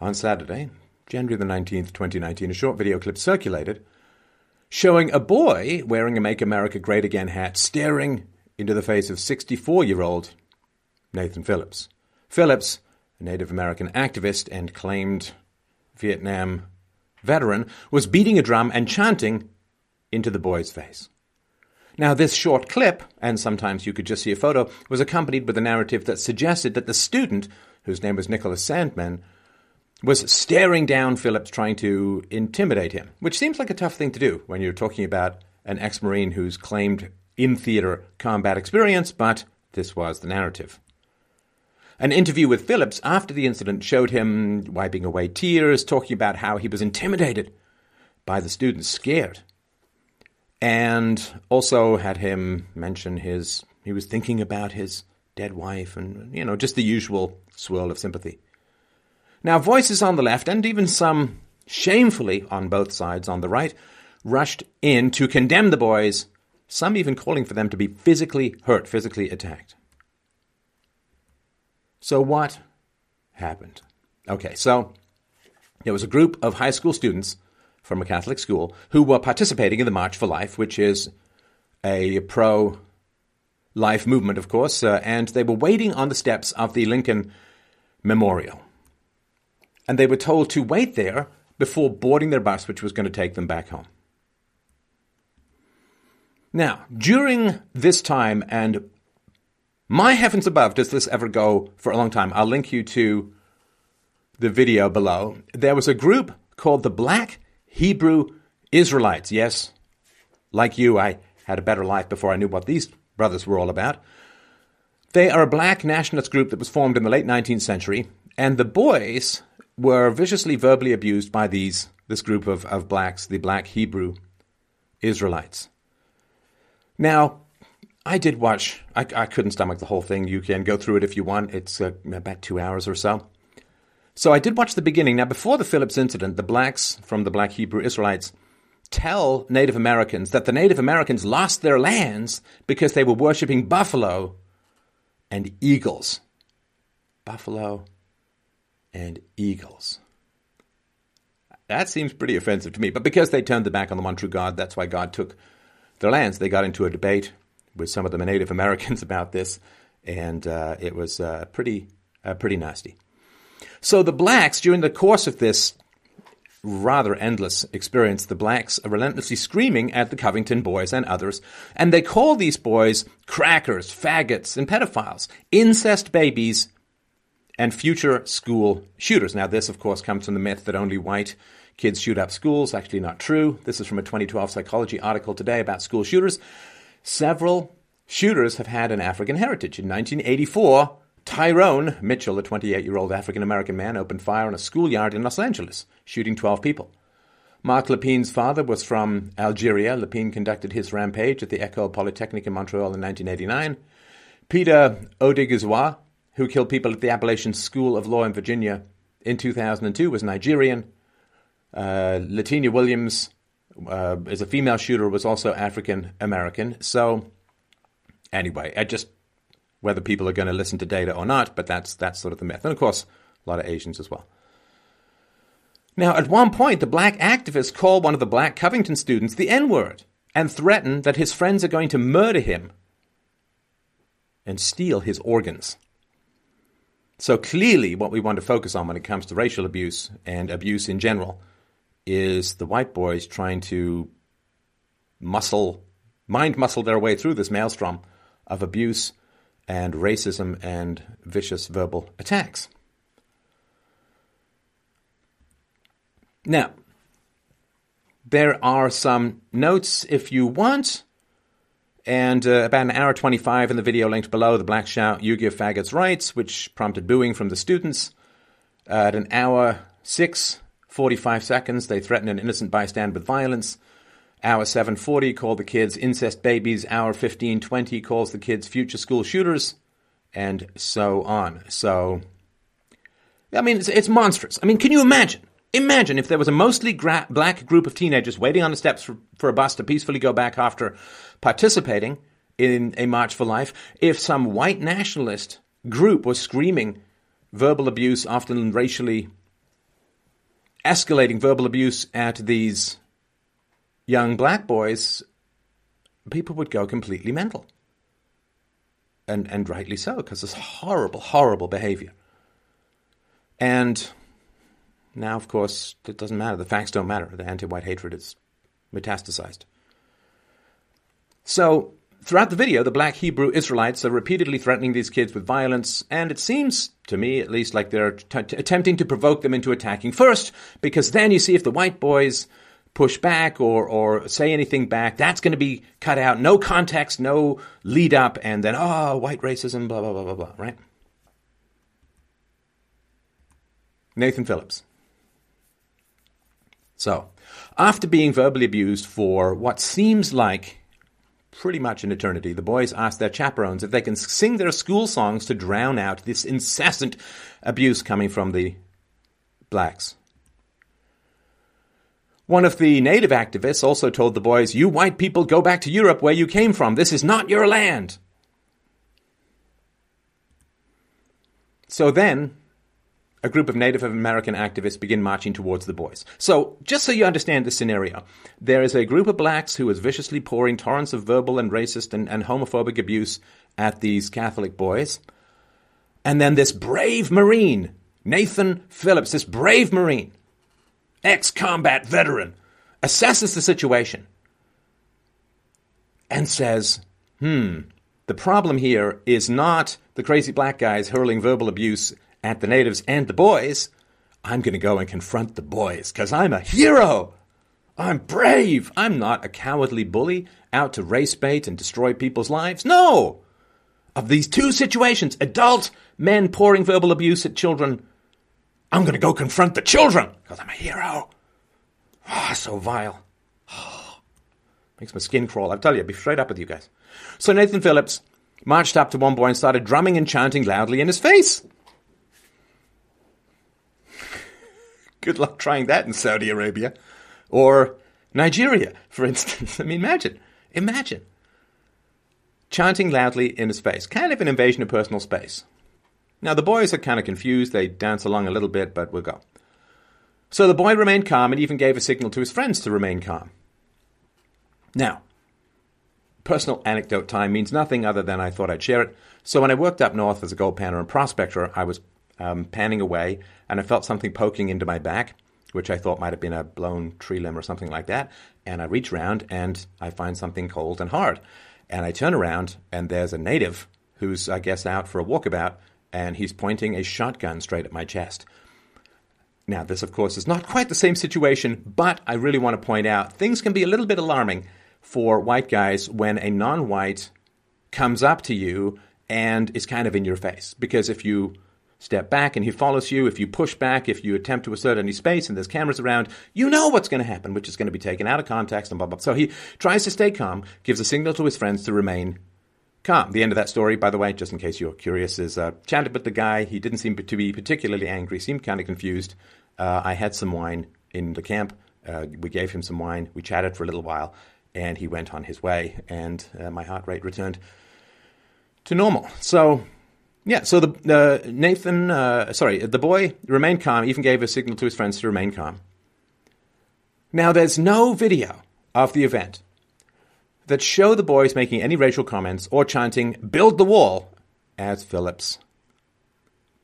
on Saturday, January the 19th, 2019, a short video clip circulated showing a boy wearing a Make America Great Again hat staring into the face of 64 year old Nathan Phillips. Phillips, a Native American activist and claimed Vietnam veteran, was beating a drum and chanting into the boy's face. Now, this short clip, and sometimes you could just see a photo, was accompanied with a narrative that suggested that the student, whose name was Nicholas Sandmann, was staring down Phillips, trying to intimidate him, which seems like a tough thing to do when you're talking about an ex Marine who's claimed in theater combat experience, but this was the narrative. An interview with Phillips after the incident showed him wiping away tears, talking about how he was intimidated by the students, scared. And also had him mention his, he was thinking about his dead wife and, you know, just the usual swirl of sympathy. Now, voices on the left, and even some shamefully on both sides on the right, rushed in to condemn the boys, some even calling for them to be physically hurt, physically attacked. So, what happened? Okay, so there was a group of high school students from a Catholic school who were participating in the March for Life, which is a pro life movement, of course, uh, and they were waiting on the steps of the Lincoln Memorial. And they were told to wait there before boarding their bus, which was going to take them back home. Now, during this time and my heavens above, does this ever go for a long time? I'll link you to the video below. There was a group called the Black Hebrew Israelites. Yes, like you, I had a better life before I knew what these brothers were all about. They are a black nationalist group that was formed in the late 19th century, and the boys were viciously verbally abused by these this group of, of blacks, the black Hebrew Israelites. Now, I did watch. I, I couldn't stomach the whole thing. You can go through it if you want. It's uh, about two hours or so. So I did watch the beginning. Now, before the Phillips incident, the blacks from the Black Hebrew Israelites tell Native Americans that the Native Americans lost their lands because they were worshiping buffalo and eagles. Buffalo and eagles. That seems pretty offensive to me. But because they turned their back on the one true God, that's why God took their lands. They got into a debate with some of the Native Americans about this, and uh, it was uh, pretty uh, pretty nasty. So the blacks, during the course of this rather endless experience, the blacks are relentlessly screaming at the Covington boys and others, and they call these boys crackers, faggots, and pedophiles, incest babies, and future school shooters. Now, this, of course, comes from the myth that only white kids shoot up schools. Actually, not true. This is from a 2012 psychology article today about school shooters. Several shooters have had an African heritage. In 1984, Tyrone Mitchell, a 28 year old African American man, opened fire on a schoolyard in Los Angeles, shooting 12 people. Mark Lepine's father was from Algeria. Lepine conducted his rampage at the Ecole Polytechnique in Montreal in 1989. Peter Odighizuwa, who killed people at the Appalachian School of Law in Virginia in 2002, was Nigerian. Uh, Latina Williams uh, as a female shooter was also African American. So anyway, I just whether people are going to listen to data or not, but that's that's sort of the myth, and of course a lot of Asians as well. Now, at one point, the black activists call one of the black Covington students the N word and threaten that his friends are going to murder him and steal his organs. So clearly, what we want to focus on when it comes to racial abuse and abuse in general is the white boys trying to muscle, mind muscle their way through this maelstrom of abuse and racism and vicious verbal attacks. Now, there are some notes if you want. And uh, about an hour 25 in the video linked below, the Black Shout, You Give Faggots Rights, which prompted booing from the students. Uh, at an hour 6, 45 seconds, they threatened an innocent bystander with violence. Hour 740 called the kids incest babies. Hour 1520 calls the kids future school shooters, and so on. So, I mean, it's, it's monstrous. I mean, can you imagine? Imagine if there was a mostly gra- black group of teenagers waiting on the steps for, for a bus to peacefully go back after participating in a March for Life, if some white nationalist group was screaming verbal abuse, often racially escalating verbal abuse at these young black boys, people would go completely mental. And, and rightly so, because it's horrible, horrible behavior. And now, of course, it doesn't matter. The facts don't matter. The anti white hatred is metastasized. So, throughout the video, the black Hebrew Israelites are repeatedly threatening these kids with violence, and it seems, to me at least, like they're t- t- attempting to provoke them into attacking first, because then you see if the white boys push back or, or say anything back, that's going to be cut out. No context, no lead up, and then, oh, white racism, blah, blah, blah, blah, blah, right? Nathan Phillips. So, after being verbally abused for what seems like pretty much an eternity, the boys ask their chaperones if they can sing their school songs to drown out this incessant abuse coming from the blacks. One of the native activists also told the boys, You white people go back to Europe where you came from. This is not your land. So then, a group of Native American activists begin marching towards the boys. So, just so you understand the scenario, there is a group of blacks who is viciously pouring torrents of verbal and racist and, and homophobic abuse at these Catholic boys. And then this brave Marine, Nathan Phillips, this brave Marine, ex combat veteran, assesses the situation and says, hmm, the problem here is not the crazy black guys hurling verbal abuse at the natives and the boys, I'm going to go and confront the boys because I'm a hero. I'm brave. I'm not a cowardly bully out to race bait and destroy people's lives. No! Of these two situations, adult men pouring verbal abuse at children, I'm going to go confront the children because I'm a hero. Ah, oh, so vile. Oh, makes my skin crawl. I'll tell you, I'll be straight up with you guys. So Nathan Phillips marched up to one boy and started drumming and chanting loudly in his face. Good luck trying that in Saudi Arabia or Nigeria, for instance. I mean, imagine, imagine. Chanting loudly in his face, kind of an invasion of personal space. Now, the boys are kind of confused. They dance along a little bit, but we'll go. So the boy remained calm and even gave a signal to his friends to remain calm. Now, personal anecdote time means nothing other than I thought I'd share it. So when I worked up north as a gold panner and prospector, I was um, panning away, and I felt something poking into my back, which I thought might have been a blown tree limb or something like that. And I reach around and I find something cold and hard. And I turn around, and there's a native who's, I guess, out for a walkabout, and he's pointing a shotgun straight at my chest. Now, this, of course, is not quite the same situation, but I really want to point out things can be a little bit alarming for white guys when a non white comes up to you and is kind of in your face. Because if you step back and he follows you. If you push back, if you attempt to assert any space and there's cameras around, you know what's going to happen, which is going to be taken out of context and blah, blah. So he tries to stay calm, gives a signal to his friends to remain calm. The end of that story, by the way, just in case you're curious, is uh, chatted with the guy. He didn't seem to be particularly angry, seemed kind of confused. Uh, I had some wine in the camp. Uh, we gave him some wine. We chatted for a little while, and he went on his way, and uh, my heart rate returned to normal. So yeah, so the uh, Nathan, uh, sorry, the boy remained calm, even gave a signal to his friends to remain calm. Now, there's no video of the event that show the boys making any racial comments or chanting, build the wall, as Phillips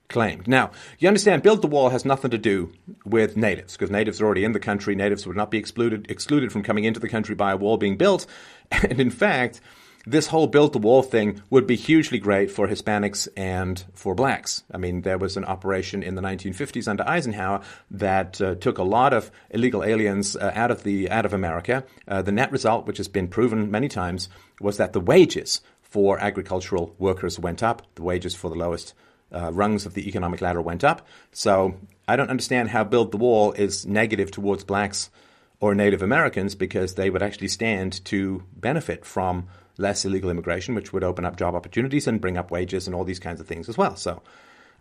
claimed. Now, you understand, build the wall has nothing to do with natives, because natives are already in the country. Natives would not be excluded, excluded from coming into the country by a wall being built. And in fact, this whole build the wall thing would be hugely great for Hispanics and for blacks. I mean, there was an operation in the 1950s under Eisenhower that uh, took a lot of illegal aliens uh, out of the out of America. Uh, the net result, which has been proven many times, was that the wages for agricultural workers went up. The wages for the lowest uh, rungs of the economic ladder went up. So I don't understand how build the wall is negative towards blacks or Native Americans because they would actually stand to benefit from less illegal immigration, which would open up job opportunities and bring up wages and all these kinds of things as well. So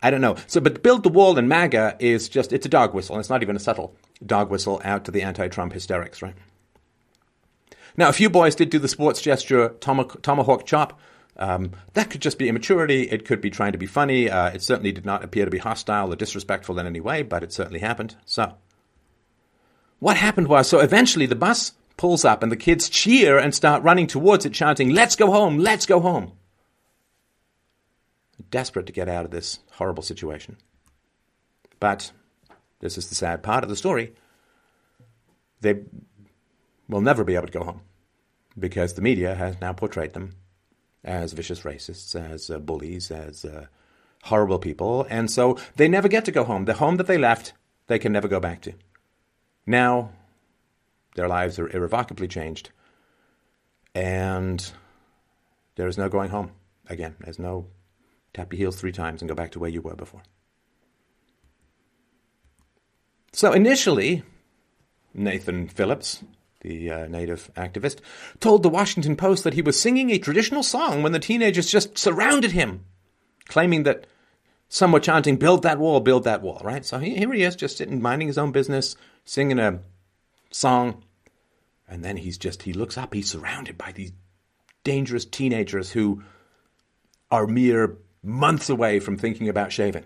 I don't know. So, but build the wall and MAGA is just, it's a dog whistle. And it's not even a subtle dog whistle out to the anti Trump hysterics, right? Now, a few boys did do the sports gesture tomahawk chop. Um, that could just be immaturity. It could be trying to be funny. Uh, it certainly did not appear to be hostile or disrespectful in any way, but it certainly happened. So, what happened was, so eventually the bus pulls up and the kids cheer and start running towards it, chanting, Let's go home, let's go home. Desperate to get out of this horrible situation. But this is the sad part of the story. They will never be able to go home because the media has now portrayed them as vicious racists, as uh, bullies, as uh, horrible people, and so they never get to go home. The home that they left, they can never go back to. Now, their lives are irrevocably changed, and there is no going home again. There's no tap your heels three times and go back to where you were before. So initially, Nathan Phillips, the uh, native activist, told the Washington Post that he was singing a traditional song when the teenagers just surrounded him, claiming that some were chanting, Build that wall, build that wall, right? So here he is, just sitting, minding his own business, singing a song. And then he's just, he looks up, he's surrounded by these dangerous teenagers who are mere months away from thinking about shaving.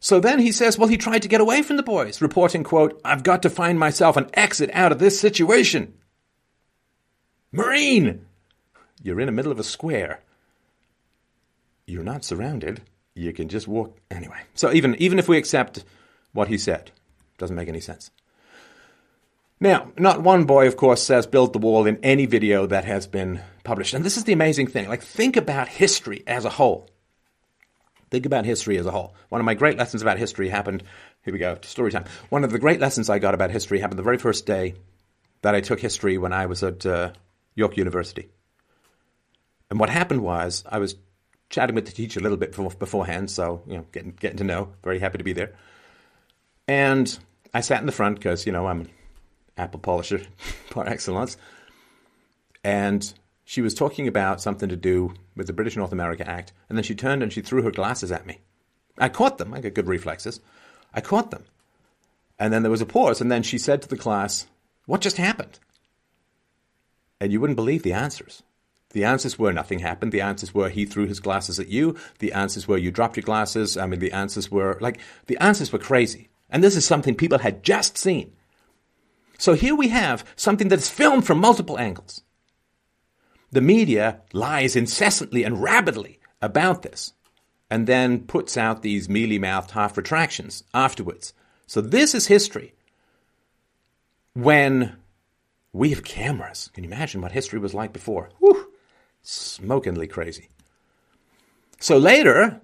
So then he says, well, he tried to get away from the boys, reporting, quote, I've got to find myself an exit out of this situation. Marine! You're in the middle of a square. You're not surrounded. You can just walk anyway. So even even if we accept what he said, doesn't make any sense. Now, not one boy, of course, says build the wall in any video that has been published. And this is the amazing thing. Like, think about history as a whole. Think about history as a whole. One of my great lessons about history happened. Here we go, story time. One of the great lessons I got about history happened the very first day that I took history when I was at uh, York University. And what happened was I was chatting with the teacher a little bit beforehand, so you know, getting getting to know. Very happy to be there. And I sat in the front because you know I'm apple polisher par excellence, and she was talking about something to do with the British North America Act, and then she turned and she threw her glasses at me. I caught them. I got good reflexes. I caught them. And then there was a pause, and then she said to the class, What just happened? And you wouldn't believe the answers. The answers were nothing happened. The answers were he threw his glasses at you. The answers were you dropped your glasses. I mean, the answers were like, the answers were crazy. And this is something people had just seen. So here we have something that is filmed from multiple angles. The media lies incessantly and rapidly about this and then puts out these mealy mouthed half retractions afterwards. So this is history. When we have cameras, can you imagine what history was like before? Whew, smokingly crazy. So later,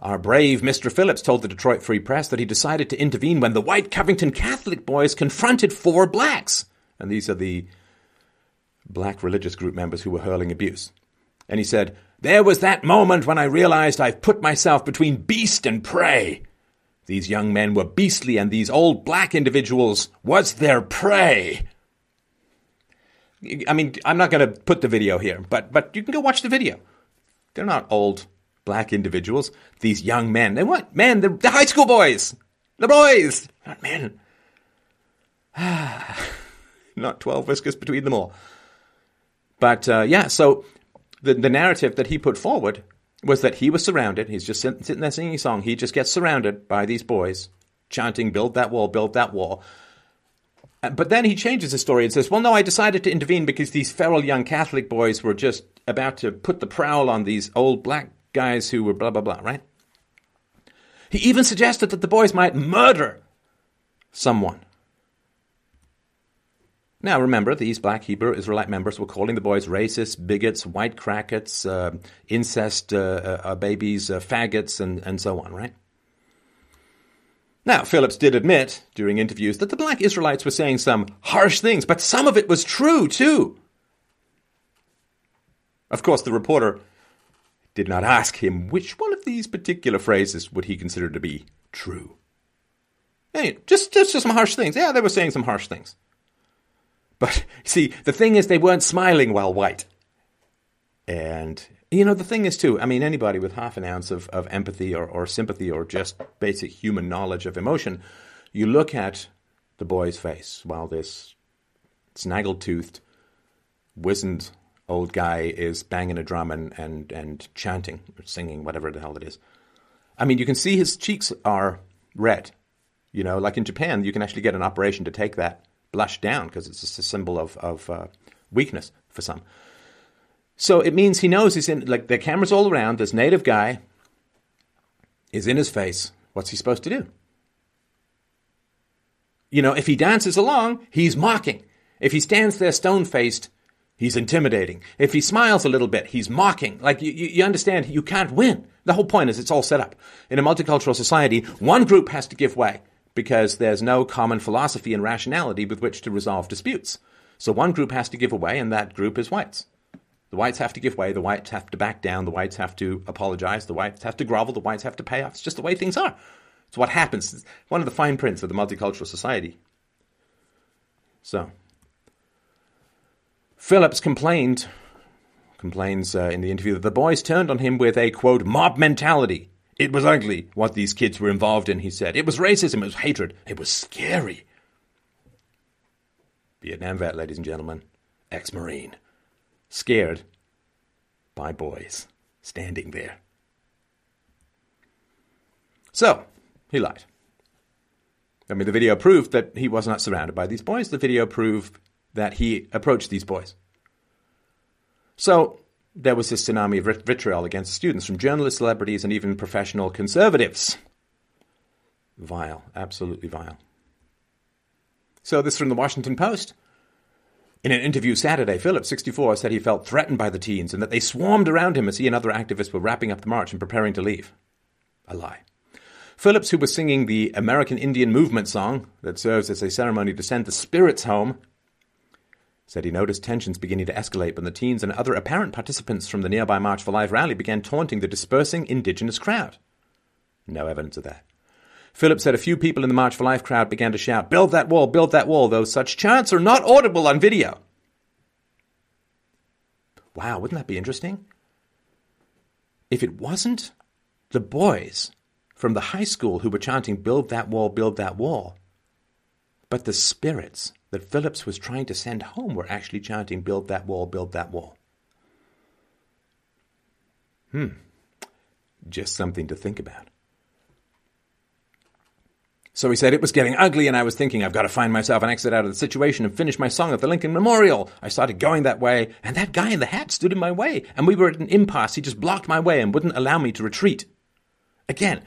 our brave Mr. Phillips told the Detroit Free Press that he decided to intervene when the white Covington Catholic boys confronted four blacks. And these are the black religious group members who were hurling abuse. And he said, There was that moment when I realized I've put myself between beast and prey. These young men were beastly, and these old black individuals was their prey. I mean, I'm not going to put the video here, but, but you can go watch the video. They're not old black individuals. These young men, they what? Men, they're the high school boys. The boys, not men. not 12 whiskers between them all. But uh, yeah, so the, the narrative that he put forward was that he was surrounded. He's just sitting, sitting there singing a song. He just gets surrounded by these boys chanting, Build that wall, build that wall. But then he changes the story and says, Well, no, I decided to intervene because these feral young Catholic boys were just about to put the prowl on these old black guys who were blah, blah, blah, right? He even suggested that the boys might murder someone. Now, remember, these black Hebrew Israelite members were calling the boys racists, bigots, white crackers, uh, incest uh, uh, uh, babies, uh, faggots, and, and so on, right? Now, Phillips did admit during interviews that the black Israelites were saying some harsh things, but some of it was true, too. Of course, the reporter did not ask him which one of these particular phrases would he consider to be true. Hey, just, just, just some harsh things. Yeah, they were saying some harsh things. But see, the thing is, they weren't smiling while white. And, you know, the thing is, too, I mean, anybody with half an ounce of, of empathy or, or sympathy or just basic human knowledge of emotion, you look at the boy's face while this snaggle toothed, wizened old guy is banging a drum and, and, and chanting or singing, whatever the hell it is. I mean, you can see his cheeks are red. You know, like in Japan, you can actually get an operation to take that blush down because it's just a symbol of, of uh, weakness for some. So it means he knows he's in, like, the camera's all around. This native guy is in his face. What's he supposed to do? You know, if he dances along, he's mocking. If he stands there stone faced, he's intimidating. If he smiles a little bit, he's mocking. Like, you, you understand, you can't win. The whole point is it's all set up. In a multicultural society, one group has to give way because there's no common philosophy and rationality with which to resolve disputes. So one group has to give away, and that group is whites. The whites have to give way, the whites have to back down, the whites have to apologize, the whites have to grovel, the whites have to pay off. It's just the way things are. It's what happens. It's one of the fine prints of the multicultural society. So, Phillips complained, complains uh, in the interview that the boys turned on him with a quote mob mentality. It was ugly what these kids were involved in, he said. It was racism, it was hatred, it was scary. Vietnam vet, ladies and gentlemen, ex Marine, scared by boys standing there. So, he lied. I mean, the video proved that he was not surrounded by these boys. The video proved that he approached these boys. So, there was this tsunami of vitriol against students from journalists, celebrities, and even professional conservatives. Vile, absolutely vile. So, this from the Washington Post. In an interview Saturday, Phillips, 64, said he felt threatened by the teens and that they swarmed around him as he and other activists were wrapping up the march and preparing to leave. A lie. Phillips, who was singing the American Indian Movement song that serves as a ceremony to send the spirits home, said he noticed tensions beginning to escalate when the teens and other apparent participants from the nearby March for Life rally began taunting the dispersing indigenous crowd. No evidence of that. Phillips said a few people in the March for Life crowd began to shout, Build that wall, build that wall, though such chants are not audible on video. Wow, wouldn't that be interesting? If it wasn't the boys from the high school who were chanting, Build that wall, build that wall, but the spirits that Phillips was trying to send home were actually chanting, Build that wall, build that wall. Hmm. Just something to think about. So he said, It was getting ugly, and I was thinking, I've got to find myself an exit out of the situation and finish my song at the Lincoln Memorial. I started going that way, and that guy in the hat stood in my way, and we were at an impasse. He just blocked my way and wouldn't allow me to retreat. Again,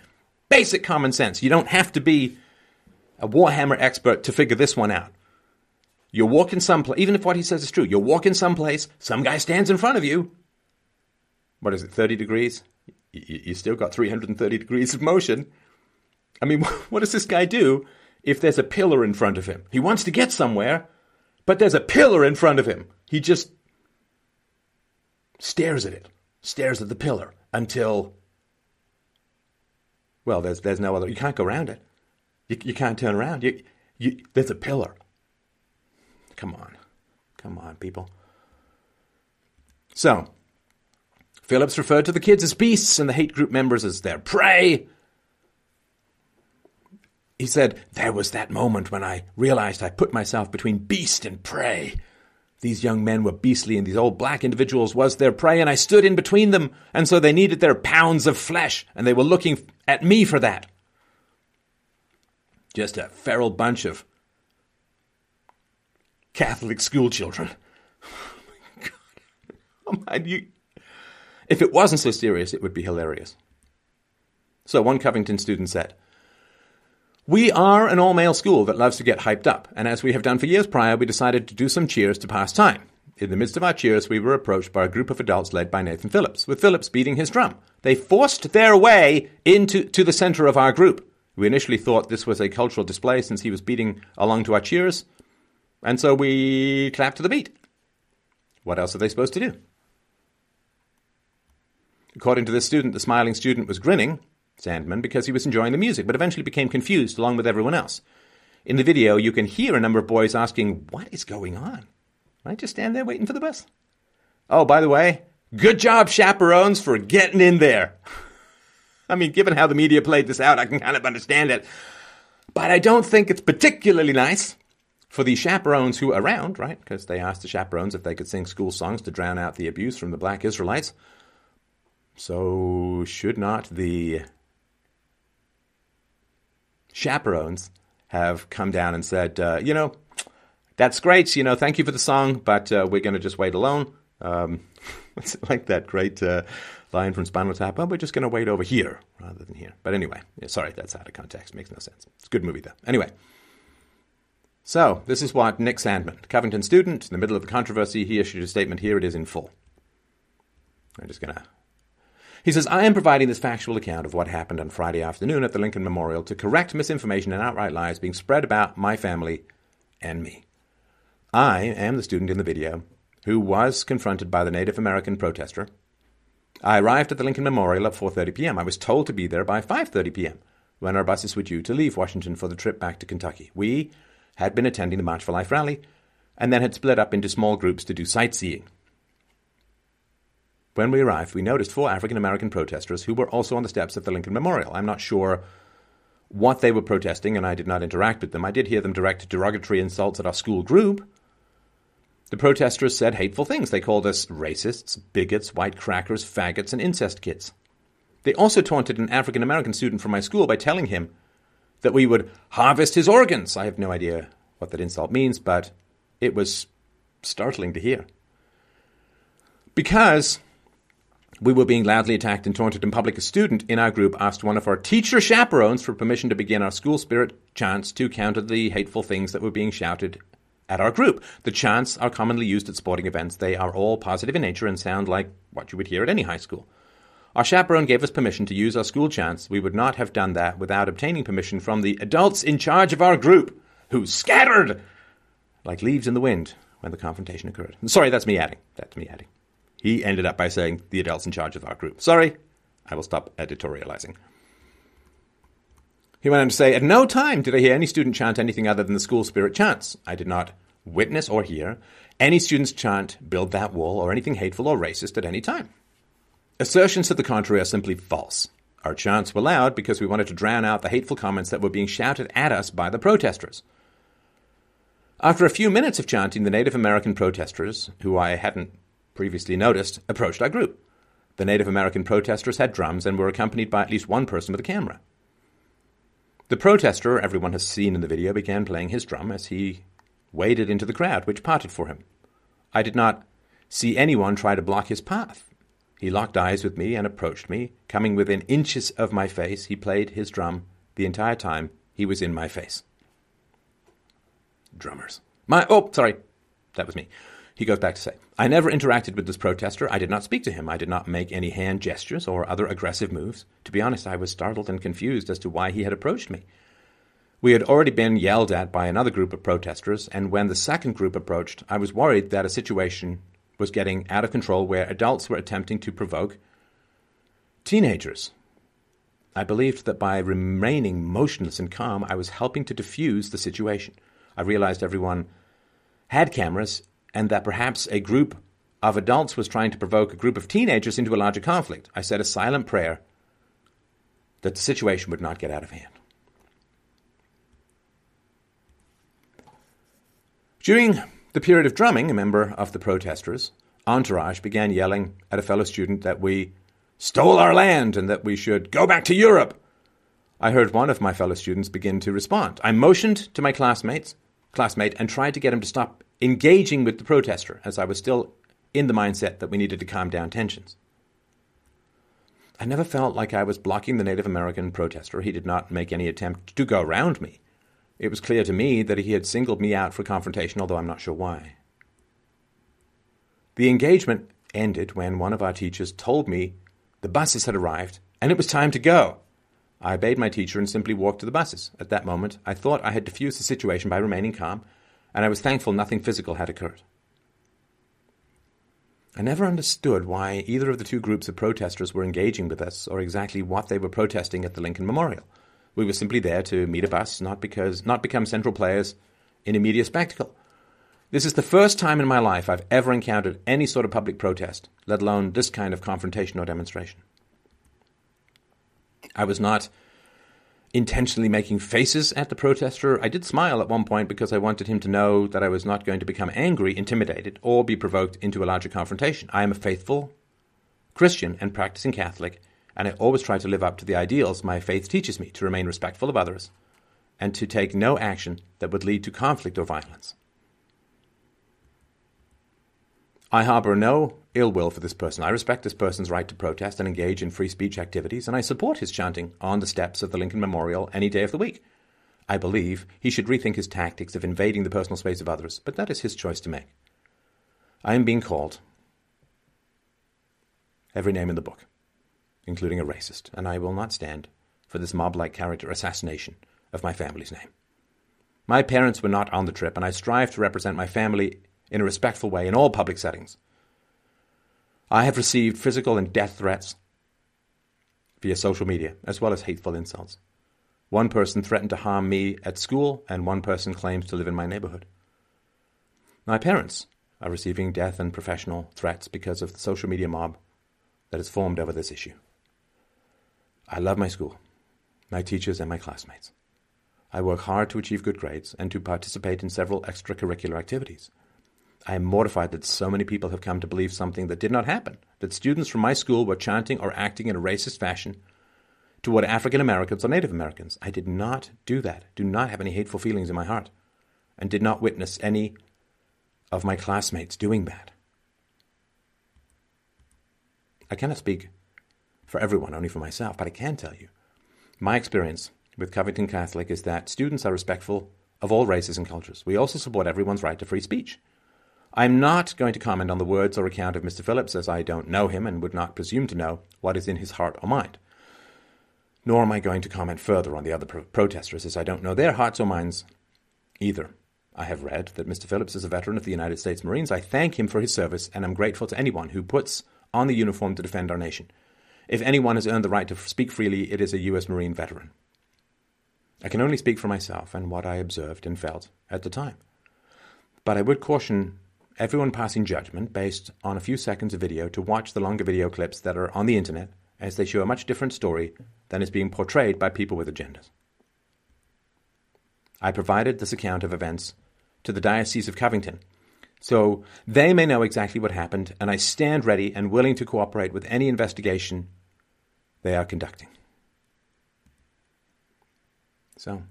basic common sense. You don't have to be a Warhammer expert to figure this one out. You're walking someplace, even if what he says is true, you're walking someplace, some guy stands in front of you. What is it, 30 degrees? You still got 330 degrees of motion. I mean, what does this guy do if there's a pillar in front of him? He wants to get somewhere, but there's a pillar in front of him. He just stares at it, stares at the pillar until, well, there's, there's no other, you can't go around it. You, you can't turn around. You, you, there's a pillar. Come on. Come on, people. So, Phillips referred to the kids as beasts and the hate group members as their prey. He said, There was that moment when I realized I put myself between beast and prey. These young men were beastly, and these old black individuals was their prey, and I stood in between them, and so they needed their pounds of flesh, and they were looking at me for that. Just a feral bunch of Catholic school children. Oh my God. Oh you, if it wasn't so serious, it would be hilarious. So one Covington student said, we are an all male school that loves to get hyped up, and as we have done for years prior, we decided to do some cheers to pass time. In the midst of our cheers, we were approached by a group of adults led by Nathan Phillips, with Phillips beating his drum. They forced their way into to the center of our group. We initially thought this was a cultural display since he was beating along to our cheers, and so we clap to the beat. What else are they supposed to do? According to this student, the smiling student was grinning, Sandmann because he was enjoying the music, but eventually became confused along with everyone else. In the video, you can hear a number of boys asking, What is going on? I just stand there waiting for the bus. Oh, by the way, good job, chaperones, for getting in there. I mean, given how the media played this out, I can kind of understand it. But I don't think it's particularly nice for the chaperones who are around, right? Because they asked the chaperones if they could sing school songs to drown out the abuse from the black Israelites. So, should not the chaperones have come down and said, uh, you know, that's great. You know, thank you for the song, but uh, we're going to just wait alone. Um, like that great uh, line from Spinal Tap. Oh, we're just going to wait over here rather than here. But anyway, yeah, sorry, that's out of context. Makes no sense. It's a good movie, though. Anyway. So, this is what Nick Sandmann, Covington student, in the middle of the controversy, he issued a statement. Here it is in full. I'm just going to. He says, I am providing this factual account of what happened on Friday afternoon at the Lincoln Memorial to correct misinformation and outright lies being spread about my family and me. I am the student in the video who was confronted by the Native American protester. I arrived at the Lincoln Memorial at 4:30 p.m. I was told to be there by 5:30 p.m. when our buses were due to leave Washington for the trip back to Kentucky. We had been attending the March for Life rally and then had split up into small groups to do sightseeing. When we arrived, we noticed four African American protesters who were also on the steps of the Lincoln Memorial. I'm not sure what they were protesting, and I did not interact with them. I did hear them direct derogatory insults at our school group. The protesters said hateful things. They called us racists, bigots, white crackers, faggots, and incest kids. They also taunted an African American student from my school by telling him that we would harvest his organs. I have no idea what that insult means, but it was startling to hear. Because we were being loudly attacked and taunted in public. A student in our group asked one of our teacher chaperones for permission to begin our school spirit chants to counter the hateful things that were being shouted at our group. The chants are commonly used at sporting events. They are all positive in nature and sound like what you would hear at any high school. Our chaperone gave us permission to use our school chants. We would not have done that without obtaining permission from the adults in charge of our group, who scattered like leaves in the wind when the confrontation occurred. Sorry, that's me adding. That's me adding. He ended up by saying, the adults in charge of our group. Sorry, I will stop editorializing. He went on to say, At no time did I hear any student chant anything other than the school spirit chants. I did not witness or hear any students chant, build that wall, or anything hateful or racist at any time. Assertions to the contrary are simply false. Our chants were loud because we wanted to drown out the hateful comments that were being shouted at us by the protesters. After a few minutes of chanting, the Native American protesters, who I hadn't previously noticed, approached our group. The Native American protesters had drums and were accompanied by at least one person with a camera. The protester, everyone has seen in the video, began playing his drum as he waded into the crowd, which parted for him. I did not see anyone try to block his path. He locked eyes with me and approached me. Coming within inches of my face, he played his drum the entire time he was in my face. Drummers. My, oh, sorry, that was me. He goes back to say, I never interacted with this protester. I did not speak to him. I did not make any hand gestures or other aggressive moves. To be honest, I was startled and confused as to why he had approached me. We had already been yelled at by another group of protesters, and when the second group approached, I was worried that a situation was getting out of control where adults were attempting to provoke teenagers. I believed that by remaining motionless and calm, I was helping to diffuse the situation. I realized everyone had cameras and that perhaps a group of adults was trying to provoke a group of teenagers into a larger conflict. I said a silent prayer that the situation would not get out of hand. During the period of drumming, a member of the protesters' entourage began yelling at a fellow student that we stole our land and that we should go back to Europe. I heard one of my fellow students begin to respond. I motioned to my classmates, classmate and tried to get him to stop engaging with the protester, as I was still in the mindset that we needed to calm down tensions. I never felt like I was blocking the Native American protester. He did not make any attempt to go around me. It was clear to me that he had singled me out for confrontation, although I'm not sure why. The engagement ended when one of our teachers told me the buses had arrived and it was time to go. I obeyed my teacher and simply walked to the buses. At that moment, I thought I had diffused the situation by remaining calm and I was thankful nothing physical had occurred. I never understood why either of the two groups of protesters were engaging with us or exactly what they were protesting at the Lincoln Memorial. We were simply there to meet a bus, not because not become central players in a media spectacle. This is the first time in my life I've ever encountered any sort of public protest, let alone this kind of confrontation or demonstration. I was not intentionally making faces at the protester. I did smile at one point because I wanted him to know that I was not going to become angry, intimidated, or be provoked into a larger confrontation. I am a faithful Christian and practicing Catholic, and I always try to live up to the ideals my faith teaches me to remain respectful of others and to take no action that would lead to conflict or violence. I harbor no ill will for this person. I respect this person's right to protest and engage in free speech activities, and I support his chanting on the steps of the Lincoln Memorial any day of the week. I believe he should rethink his tactics of invading the personal space of others, but that is his choice to make. I am being called every name in the book, including a racist, and I will not stand for this mob like character assassination of my family's name. My parents were not on the trip, and I strive to represent my family in a respectful way in all public settings. I have received physical and death threats via social media, as well as hateful insults. One person threatened to harm me at school, and one person claims to live in my neighborhood. My parents are receiving death and professional threats because of the social media mob that has formed over this issue. I love my school, my teachers, and my classmates. I work hard to achieve good grades and to participate in several extracurricular activities. I am mortified that so many people have come to believe something that did not happen, that students from my school were chanting or acting in a racist fashion toward African Americans or Native Americans. I did not do that, do not have any hateful feelings in my heart, and did not witness any of my classmates doing that. I cannot speak for everyone, only for myself, but I can tell you my experience with Covington Catholic is that students are respectful of all races and cultures. We also support everyone's right to free speech. I'm not going to comment on the words or account of Mr. Phillips, as I don't know him and would not presume to know what is in his heart or mind. Nor am I going to comment further on the other pro- protesters, as I don't know their hearts or minds either. I have read that Mr. Phillips is a veteran of the United States Marines. I thank him for his service and am grateful to anyone who puts on the uniform to defend our nation. If anyone has earned the right to speak freely, it is a U.S. Marine veteran. I can only speak for myself and what I observed and felt at the time. But I would caution everyone passing judgment based on a few seconds of video to watch the longer video clips that are on the internet, as they show a much different story than is being portrayed by people with agendas. I provided this account of events to the Diocese of Covington. So they may know exactly what happened, and I stand ready and willing to cooperate with any investigation they are conducting. So,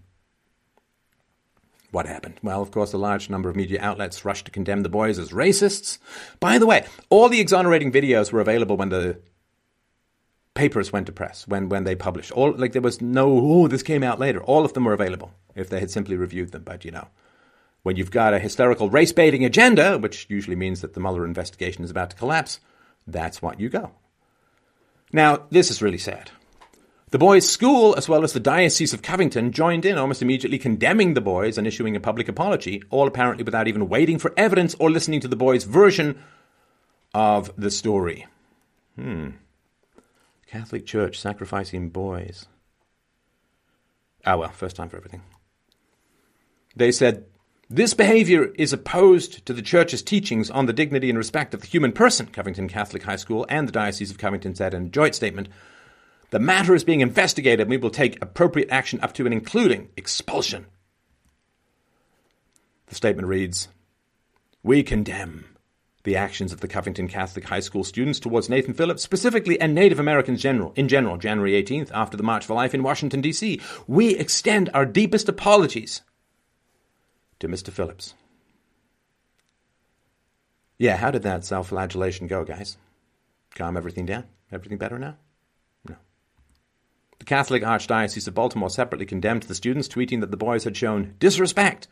what happened? Well, of course, a large number of media outlets rushed to condemn the boys as racists. By the way, all the exonerating videos were available when the papers went to press, when, when they published. All like there was no, oh, this came out later. All of them were available if they had simply reviewed them. But you know, when you've got a hysterical race baiting agenda, which usually means that the Mueller investigation is about to collapse, that's what you go. Now, this is really sad. The boys' school, as well as the Diocese of Covington, joined in almost immediately condemning the boys and issuing a public apology, all apparently without even waiting for evidence or listening to the boys' version of the story. Hmm. Catholic Church sacrificing boys. Ah, well, first time for everything. They said this behavior is opposed to the Church's teachings on the dignity and respect of the human person, Covington Catholic High School and the Diocese of Covington said in a joint statement. The matter is being investigated and we will take appropriate action up to and including expulsion. The statement reads We condemn the actions of the Covington Catholic High School students towards Nathan Phillips, specifically and Native Americans general, in general, January 18th, after the March for Life in Washington, D.C. We extend our deepest apologies to Mr. Phillips. Yeah, how did that self flagellation go, guys? Calm everything down? Everything better now? No. The Catholic Archdiocese of Baltimore separately condemned the students, tweeting that the boys had shown disrespect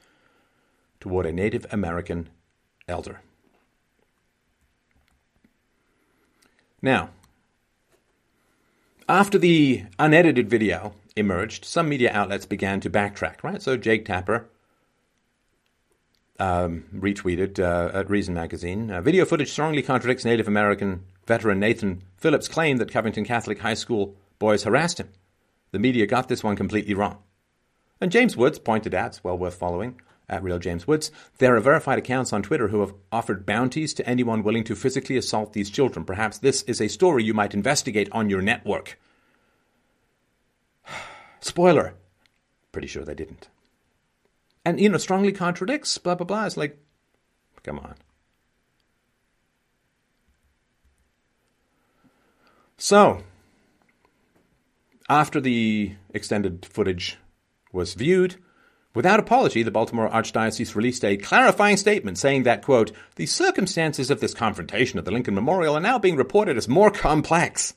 toward a Native American elder. Now, after the unedited video emerged, some media outlets began to backtrack, right? So Jake Tapper um, retweeted uh, at Reason Magazine. Uh, video footage strongly contradicts Native American veteran Nathan Phillips' claim that Covington Catholic High School boys harassed him. The media got this one completely wrong. And James Woods pointed out, well worth following, at Real James Woods, there are verified accounts on Twitter who have offered bounties to anyone willing to physically assault these children. Perhaps this is a story you might investigate on your network. Spoiler. Pretty sure they didn't and you know strongly contradicts blah blah blah. It's like, come on. So, after the extended footage was viewed, Without apology, the Baltimore Archdiocese released a clarifying statement saying that, quote, the circumstances of this confrontation at the Lincoln Memorial are now being reported as more complex.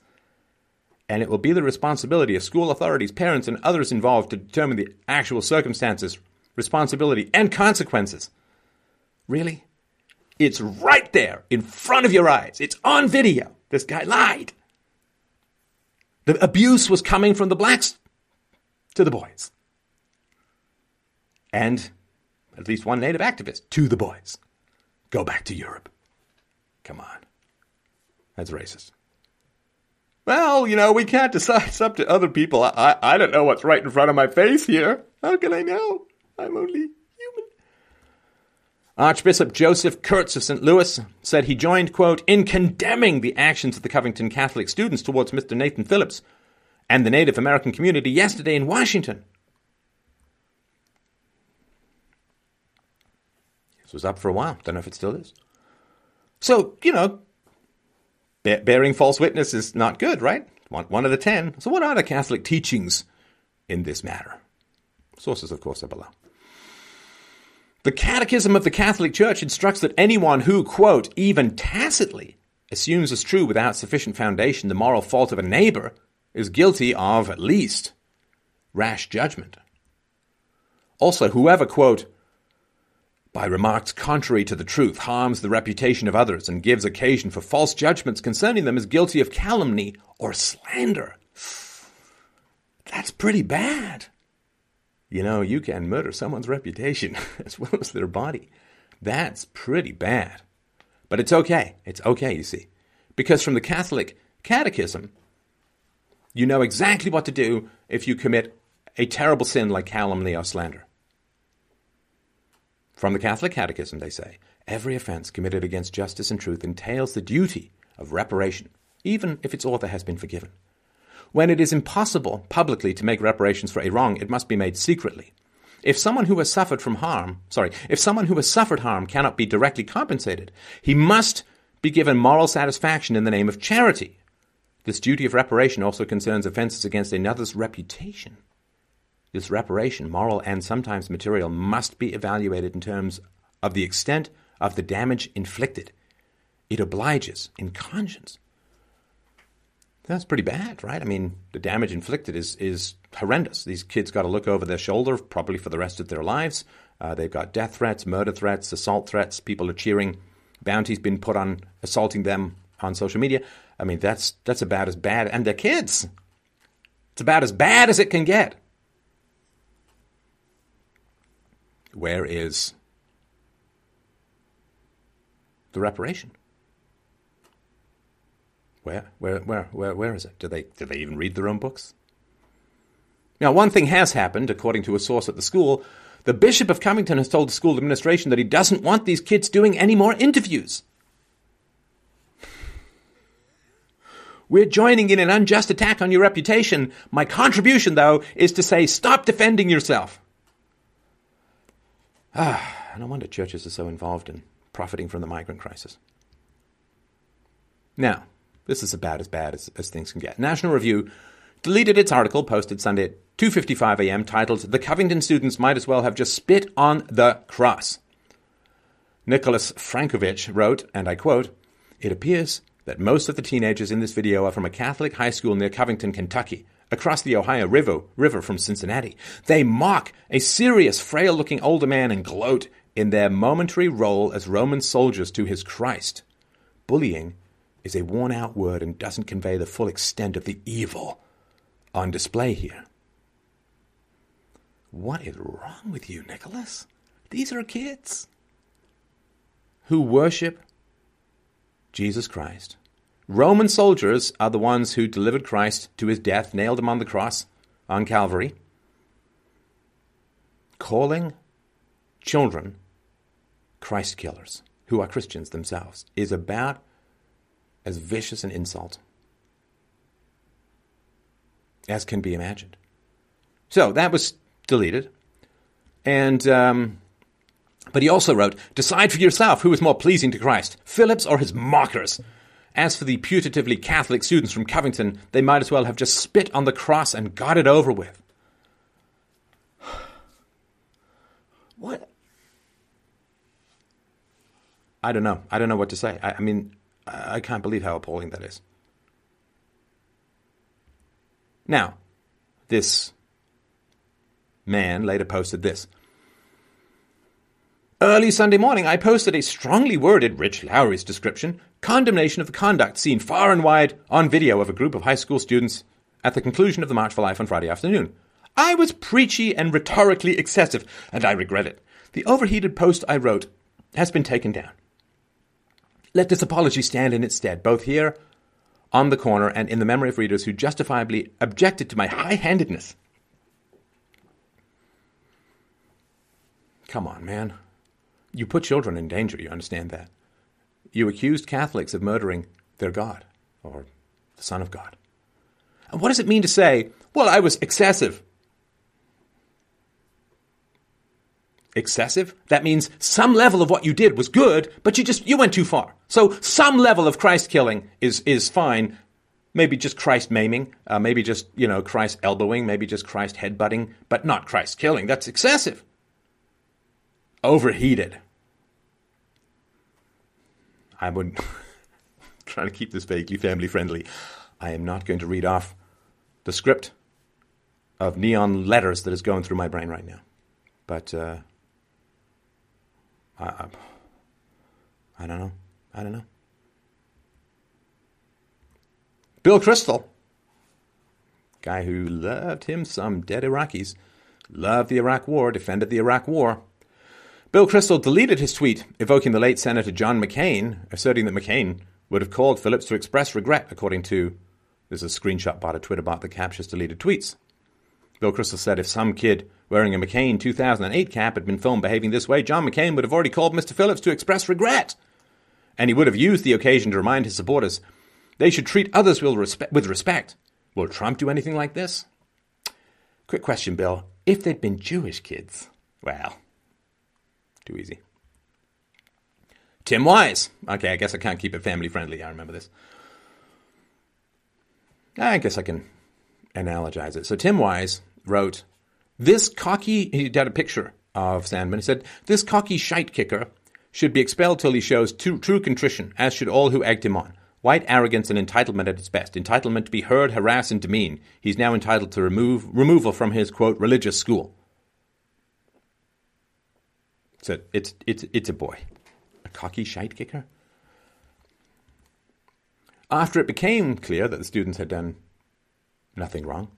And it will be the responsibility of school authorities, parents, and others involved to determine the actual circumstances, responsibility, and consequences. Really? It's right there in front of your eyes. It's on video. This guy lied. The abuse was coming from the blacks to the boys and at least one native activist to the boys. Go back to Europe. Come on. That's racist. Well, you know, we can't decide. It's up to other people. I, I, I don't know what's right in front of my face here. How can I know? I'm only human. Archbishop Joseph Kurtz of St. Louis said he joined, quote, in condemning the actions of the Covington Catholic students towards Mr. Nathan Phillips and the Native American community yesterday in Washington. This was up for a while. Don't know if it still is. So, you know, bearing false witness is not good, right? One, one of the ten. So, what are the Catholic teachings in this matter? Sources, of course, are below. The Catechism of the Catholic Church instructs that anyone who, quote, even tacitly assumes as true without sufficient foundation the moral fault of a neighbor is guilty of, at least, rash judgment. Also, whoever, quote, by remarks contrary to the truth, harms the reputation of others, and gives occasion for false judgments concerning them is guilty of calumny or slander. That's pretty bad. You know, you can murder someone's reputation as well as their body. That's pretty bad. But it's okay. It's okay, you see. Because from the Catholic Catechism, you know exactly what to do if you commit a terrible sin like calumny or slander. From the Catholic Catechism, they say, every offense committed against justice and truth entails the duty of reparation, even if its author has been forgiven. When it is impossible publicly to make reparations for a wrong, it must be made secretly. If someone who has suffered from harm, sorry, if someone who has suffered harm cannot be directly compensated, he must be given moral satisfaction in the name of charity. This duty of reparation also concerns offenses against another's reputation. This reparation, moral and sometimes material, must be evaluated in terms of the extent of the damage inflicted. It obliges in conscience. That's pretty bad, right? I mean, the damage inflicted is, is horrendous. These kids got to look over their shoulder probably for the rest of their lives. Uh, they've got death threats, murder threats, assault threats. People are cheering. Bounties been put on assaulting them on social media. I mean, that's that's about as bad. And they're kids. It's about as bad as it can get. Where is the reparation? Where, where, where, where, where is it? Do they, do they even read their own books? Now, one thing has happened, according to a source at the school. The Bishop of Covington has told the school administration that he doesn't want these kids doing any more interviews. We're joining in an unjust attack on your reputation. My contribution, though, is to say stop defending yourself. Ah, no wonder churches are so involved in profiting from the migrant crisis. Now, this is about as bad as, as things can get. National Review deleted its article posted Sunday at 2:55 a.m. titled "The Covington students might as well have just spit on the cross." Nicholas Frankovich wrote, and I quote, "It appears that most of the teenagers in this video are from a Catholic high school near Covington, Kentucky, across the Ohio River, river from Cincinnati. They mock a serious, frail looking older man and gloat in their momentary role as Roman soldiers to his Christ. Bullying is a worn out word and doesn't convey the full extent of the evil on display here. What is wrong with you, Nicholas? These are kids who worship Jesus Christ Roman soldiers are the ones who delivered Christ to his death, nailed him on the cross on Calvary. Calling children Christ killers, who are Christians themselves, is about as vicious an insult as can be imagined. So that was deleted. And, um, but he also wrote, Decide for yourself who is more pleasing to Christ, Phillips or his mockers. As for the putatively Catholic students from Covington, they might as well have just spit on the cross and got it over with. What? I don't know. I don't know what to say. I, I mean, I, can't believe how appalling that is. Now, this man later posted this. Early Sunday morning, I posted a strongly worded Rich Lowry's description, condemnation of the conduct seen far and wide on video of a group of high school students at the conclusion of the March for Life on Friday afternoon. I was preachy and rhetorically excessive, and I regret it. The overheated post I wrote has been taken down. Let this apology stand in its stead, both here on the corner and in the memory of readers who justifiably objected to my high handedness. Come on, man. You put children in danger, you understand that. You accused Catholics of murdering their God, or the Son of God. And what does it mean to say, well, I was excessive? Excessive. That means some level of what you did was good, but you just you went too far. So some level of Christ killing is is fine. Maybe just Christ maiming, uh, maybe just you know Christ elbowing, maybe just Christ headbutting, but not Christ killing. That's excessive. Overheated. I would trying to keep this vaguely family friendly. I am not going to read off the script of neon letters that is going through my brain right now. But uh, I, I, I don't know. I don't know. Bill Kristol, guy who loved him some dead Iraqis, loved the Iraq War, defended the Iraq War. Bill Kristol deleted his tweet evoking the late Senator John McCain, asserting that McCain would have called Phillips to express regret, according to there's a screenshot bot, a Twitter bot that captures deleted tweets. Bill Kristol said if some kid wearing a McCain 2008 cap had been filmed behaving this way, John McCain would have already called Mr. Phillips to express regret. And he would have used the occasion to remind his supporters they should treat others with respect. Will Trump do anything like this? Quick question, Bill. If they'd been Jewish kids, well, too easy. Tim Wise. Okay, I guess I can't keep it family friendly. I remember this. I guess I can analogize it. So Tim Wise wrote, This cocky, he had a picture of Sandmann. He said, This cocky shite kicker should be expelled till he shows true, true contrition, as should all who egged him on. White arrogance and entitlement at its best. Entitlement to be heard, harass, and demean. He's now entitled to remove removal from his quote religious school. So it's it's it's a boy, a cocky shite kicker. After it became clear that the students had done nothing wrong,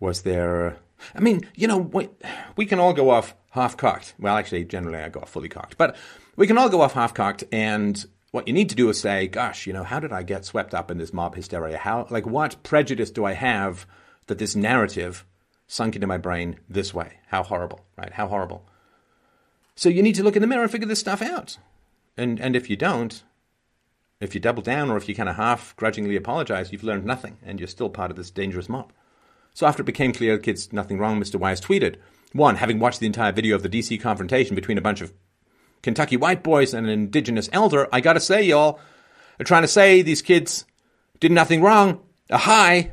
was there? Uh, I mean, you know, we, we can all go off half cocked. Well, actually, generally I go off fully cocked, but we can all go off half cocked. And what you need to do is say, gosh, you know, how did I get swept up in this mob hysteria? How, like, what prejudice do I have that this narrative sunk into my brain this way? How horrible, right? How horrible. So you need to look in the mirror and figure this stuff out. And, and if you don't, if you double down or if you kind of half grudgingly apologize, you've learned nothing and you're still part of this dangerous mob. So after it became clear the kid's nothing wrong, Mr. Wise tweeted, one, having watched the entire video of the DC confrontation between a bunch of Kentucky white boys and an indigenous elder, I gotta say, y'all, are trying to say these kids did nothing wrong. A high.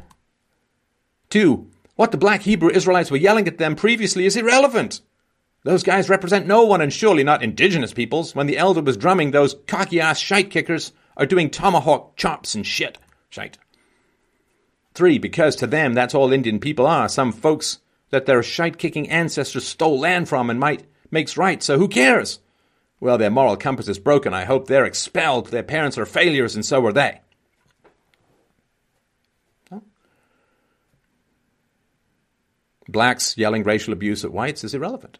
Two, what the black Hebrew Israelites were yelling at them previously is irrelevant. Those guys represent no one and surely not indigenous peoples. When the elder was drumming, those cocky ass shite kickers are doing tomahawk chops and shit. Shite. Three, because to them that's all Indian people are, some folks that their shite kicking ancestors stole land from and might makes right, so who cares? Well, their moral compass is broken. I hope they're expelled. Their parents are failures, and so are they. Blacks yelling racial abuse at whites is irrelevant.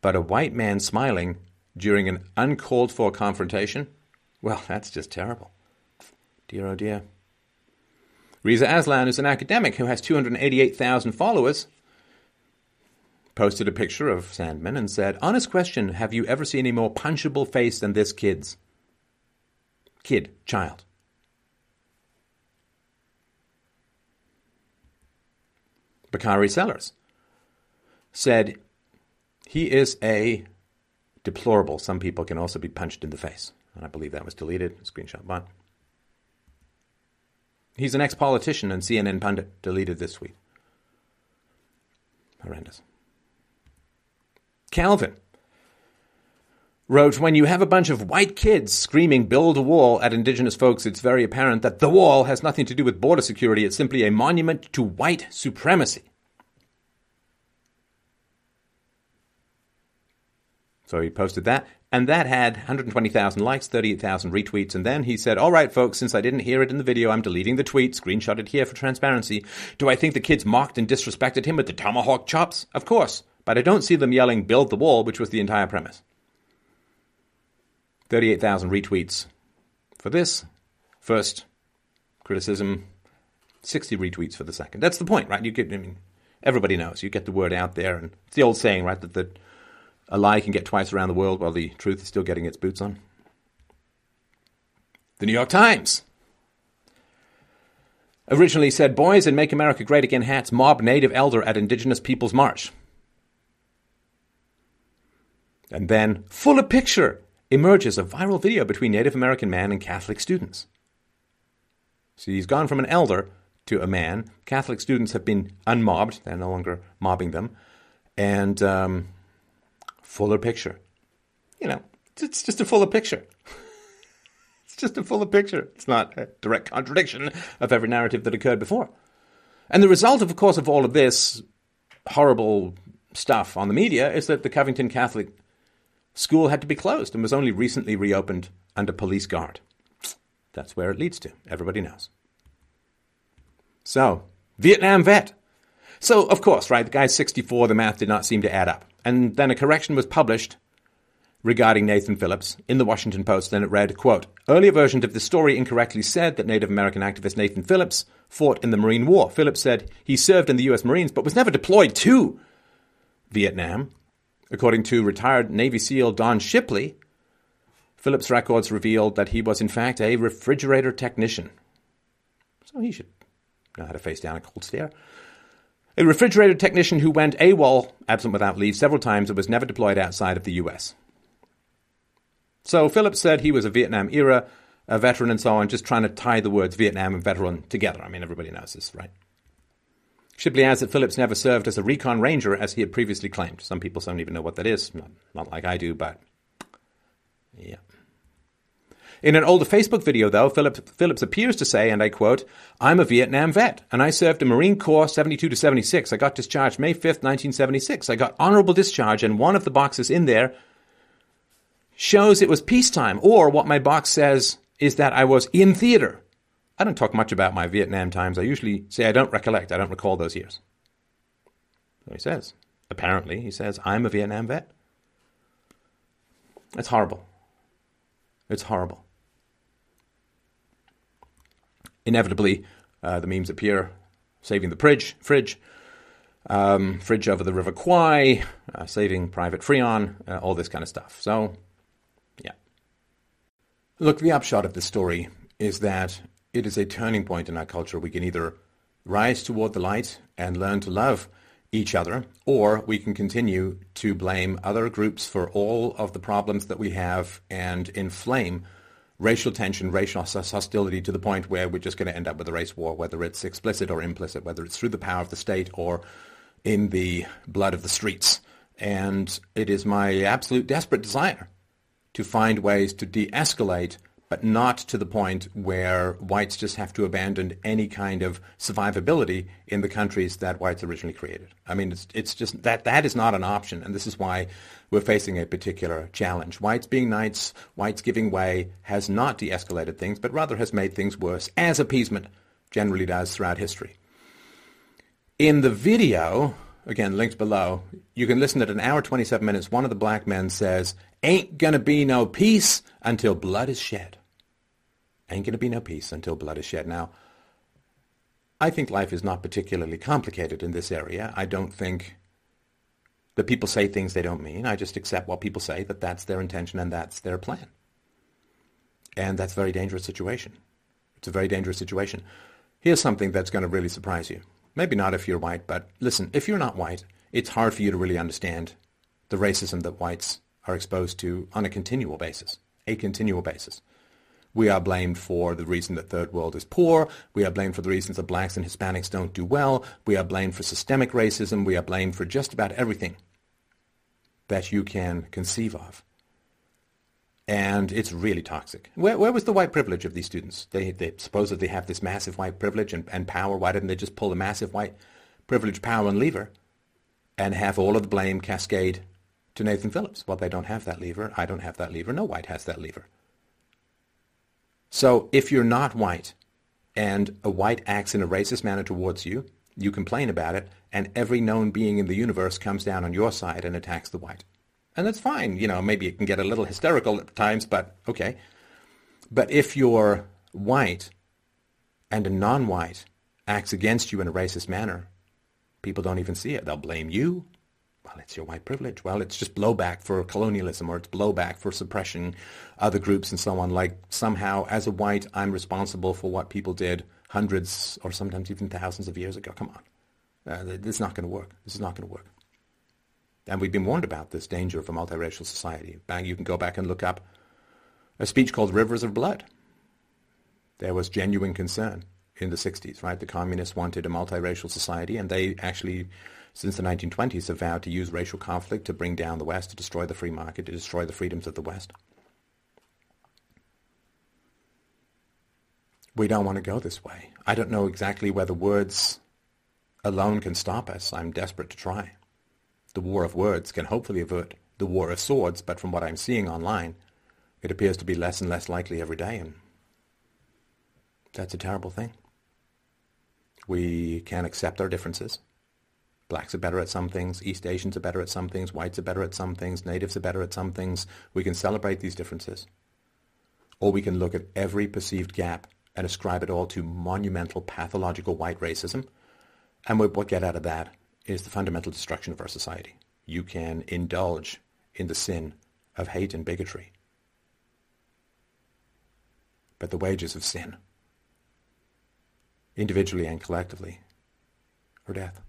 But a white man smiling during an uncalled for confrontation, well, that's just terrible. Dear oh dear. Reza Aslan is an academic who has 288,000 followers. Posted a picture of Sandmann and said, Honest question, have you ever seen a more punchable face than this kid's? Kid, child. Bakari Sellers said, He is a deplorable. Some people can also be punched in the face. And I believe that was deleted. Screenshot bot. He's an ex politician and CNN pundit. Deleted this tweet. Horrendous. Calvin wrote, When you have a bunch of white kids screaming, build a wall at indigenous folks, it's very apparent that the wall has nothing to do with border security. It's simply a monument to white supremacy. So he posted that, and that had 120,000 likes, 38,000 retweets. And then he said, All right, folks, since I didn't hear it in the video, I'm deleting the tweet, screenshotted here for transparency. Do I think the kids mocked and disrespected him with the tomahawk chops? Of course, but I don't see them yelling, Build the wall, which was the entire premise. 38,000 retweets for this first criticism, 60 retweets for the second. That's the point, right? You get, I mean, everybody knows. You get the word out there, and it's the old saying, right, that the a lie can get twice around the world while the truth is still getting its boots on. The New York Times originally said boys in Make America Great Again hats mob native elder at Indigenous Peoples March. And then, full of picture, emerges a viral video between Native American man and Catholic students. So he's gone from an elder to a man. Catholic students have been unmobbed, they're no longer mobbing them. And um, fuller picture. You know, it's just a fuller picture. it's just a fuller picture. It's not a direct contradiction of every narrative that occurred before. And the result, of course, of all of this horrible stuff on the media is that the Covington Catholic school had to be closed and was only recently reopened under police guard. That's where it leads to. Everybody knows. So, Vietnam vet. So, of course, right, the guy's 64, the math did not seem to add up. And then a correction was published regarding Nathan Phillips in the Washington Post, Then it read, quote, Earlier versions of the story incorrectly said that Native American activist Nathan Phillips fought in the Marine War. Phillips said he served in the U.S. Marines but was never deployed to Vietnam. According to retired Navy SEAL Don Shipley, Phillips' records revealed that he was in fact a refrigerator technician. So he should know how to face down a cold stare. A refrigerator technician who went AWOL, absent without leave, several times and was never deployed outside of the US. So Phillips said he was a Vietnam era a veteran and so on, just trying to tie the words Vietnam and veteran together. I mean, everybody knows this, right? Shipley adds that Phillips never served as a recon ranger as he had previously claimed. Some people don't even know what that is. Not, not like I do, but yeah. In an older Facebook video, though, Phillips appears to say, and I quote, I'm a Vietnam vet, and I served in Marine Corps 72 to 76. I got discharged May 5th, 1976. I got honorable discharge, and one of the boxes in there shows it was peacetime, or what my box says is that I was in theater. I don't talk much about my Vietnam times. I usually say I don't recollect, I don't recall those years. So he says. Apparently, he says, I'm a Vietnam vet. It's horrible. It's horrible inevitably, uh, the memes appear saving the fridge, fridge, um, fridge over the River Kwai, uh, saving Private Freon, uh, all this kind of stuff. So, yeah. Look, the upshot of the story is that it is a turning point in our culture. We can either rise toward the light and learn to love each other, or we can continue to blame other groups for all of the problems that we have and inflame racial tension, racial hostility to the point where we're just going to end up with a race war, whether it's explicit or implicit, whether it's through the power of the state or in the blood of the streets. And it is my absolute desperate desire to find ways to de-escalate but not to the point where whites just have to abandon any kind of survivability in the countries that whites originally created. I mean, it's, it's just that that is not an option, and this is why we're facing a particular challenge. Whites being knights, whites giving way, has not de-escalated things, but rather has made things worse, as appeasement generally does throughout history. In the video, again, linked below, you can listen at an hour 27 minutes. One of the black men says, ain't gonna be no peace until blood is shed. Ain't going to be no peace until blood is shed. Now, I think life is not particularly complicated in this area. I don't think that people say things they don't mean. I just accept what people say, that that's their intention and that's their plan. And that's a very dangerous situation. It's a very dangerous situation. Here's something that's going to really surprise you. Maybe not if you're white, but listen, if you're not white, it's hard for you to really understand the racism that whites are exposed to on a continual basis, a continual basis. We are blamed for the reason that third world is poor. We are blamed for the reasons that blacks and Hispanics don't do well. We are blamed for systemic racism. We are blamed for just about everything. that you can conceive of. And it's really toxic. Where, where was the white privilege of these students? They, they supposedly have this massive white privilege and, and power. Why didn't they just pull the massive white privilege, power, and lever and have all of the blame cascade to Nathan Phillips? Well, they don't have that lever. I don't have that lever. No white has that lever. So if you're not white and a white acts in a racist manner towards you, you complain about it, and every known being in the universe comes down on your side and attacks the white. And that's fine. You know, maybe it can get a little hysterical at times, but okay. But if you're white and a non-white acts against you in a racist manner, people don't even see it. They'll blame you. Well, it's your white privilege. Well, it's just blowback for colonialism or it's blowback for suppression other groups and so on. Like somehow, as a white, I'm responsible for what people did hundreds or sometimes even thousands of years ago. Come on. Uh, this is not going to work. This is not going to work. And we've been warned about this danger of a multiracial society. Bang, You can go back and look up a speech called Rivers of Blood. There was genuine concern in the 60s, right? The communists wanted a multiracial society, and they actually, since the 1920s, have vowed to use racial conflict to bring down the West, to destroy the free market, to destroy the freedoms of the West. We don't want to go this way. I don't know exactly whether words alone can stop us. I'm desperate to try. The war of words can hopefully avert the war of swords, but from what I'm seeing online, it appears to be less and less likely every day, and that's a terrible thing. We can accept our differences. Blacks are better at some things, East Asians are better at some things, whites are better at some things, natives are better at some things. We can celebrate these differences. Or we can look at every perceived gap and ascribe it all to monumental pathological white racism. And what we get out of that is the fundamental destruction of our society. You can indulge in the sin of hate and bigotry. But the wages of sin, individually and collectively, are death.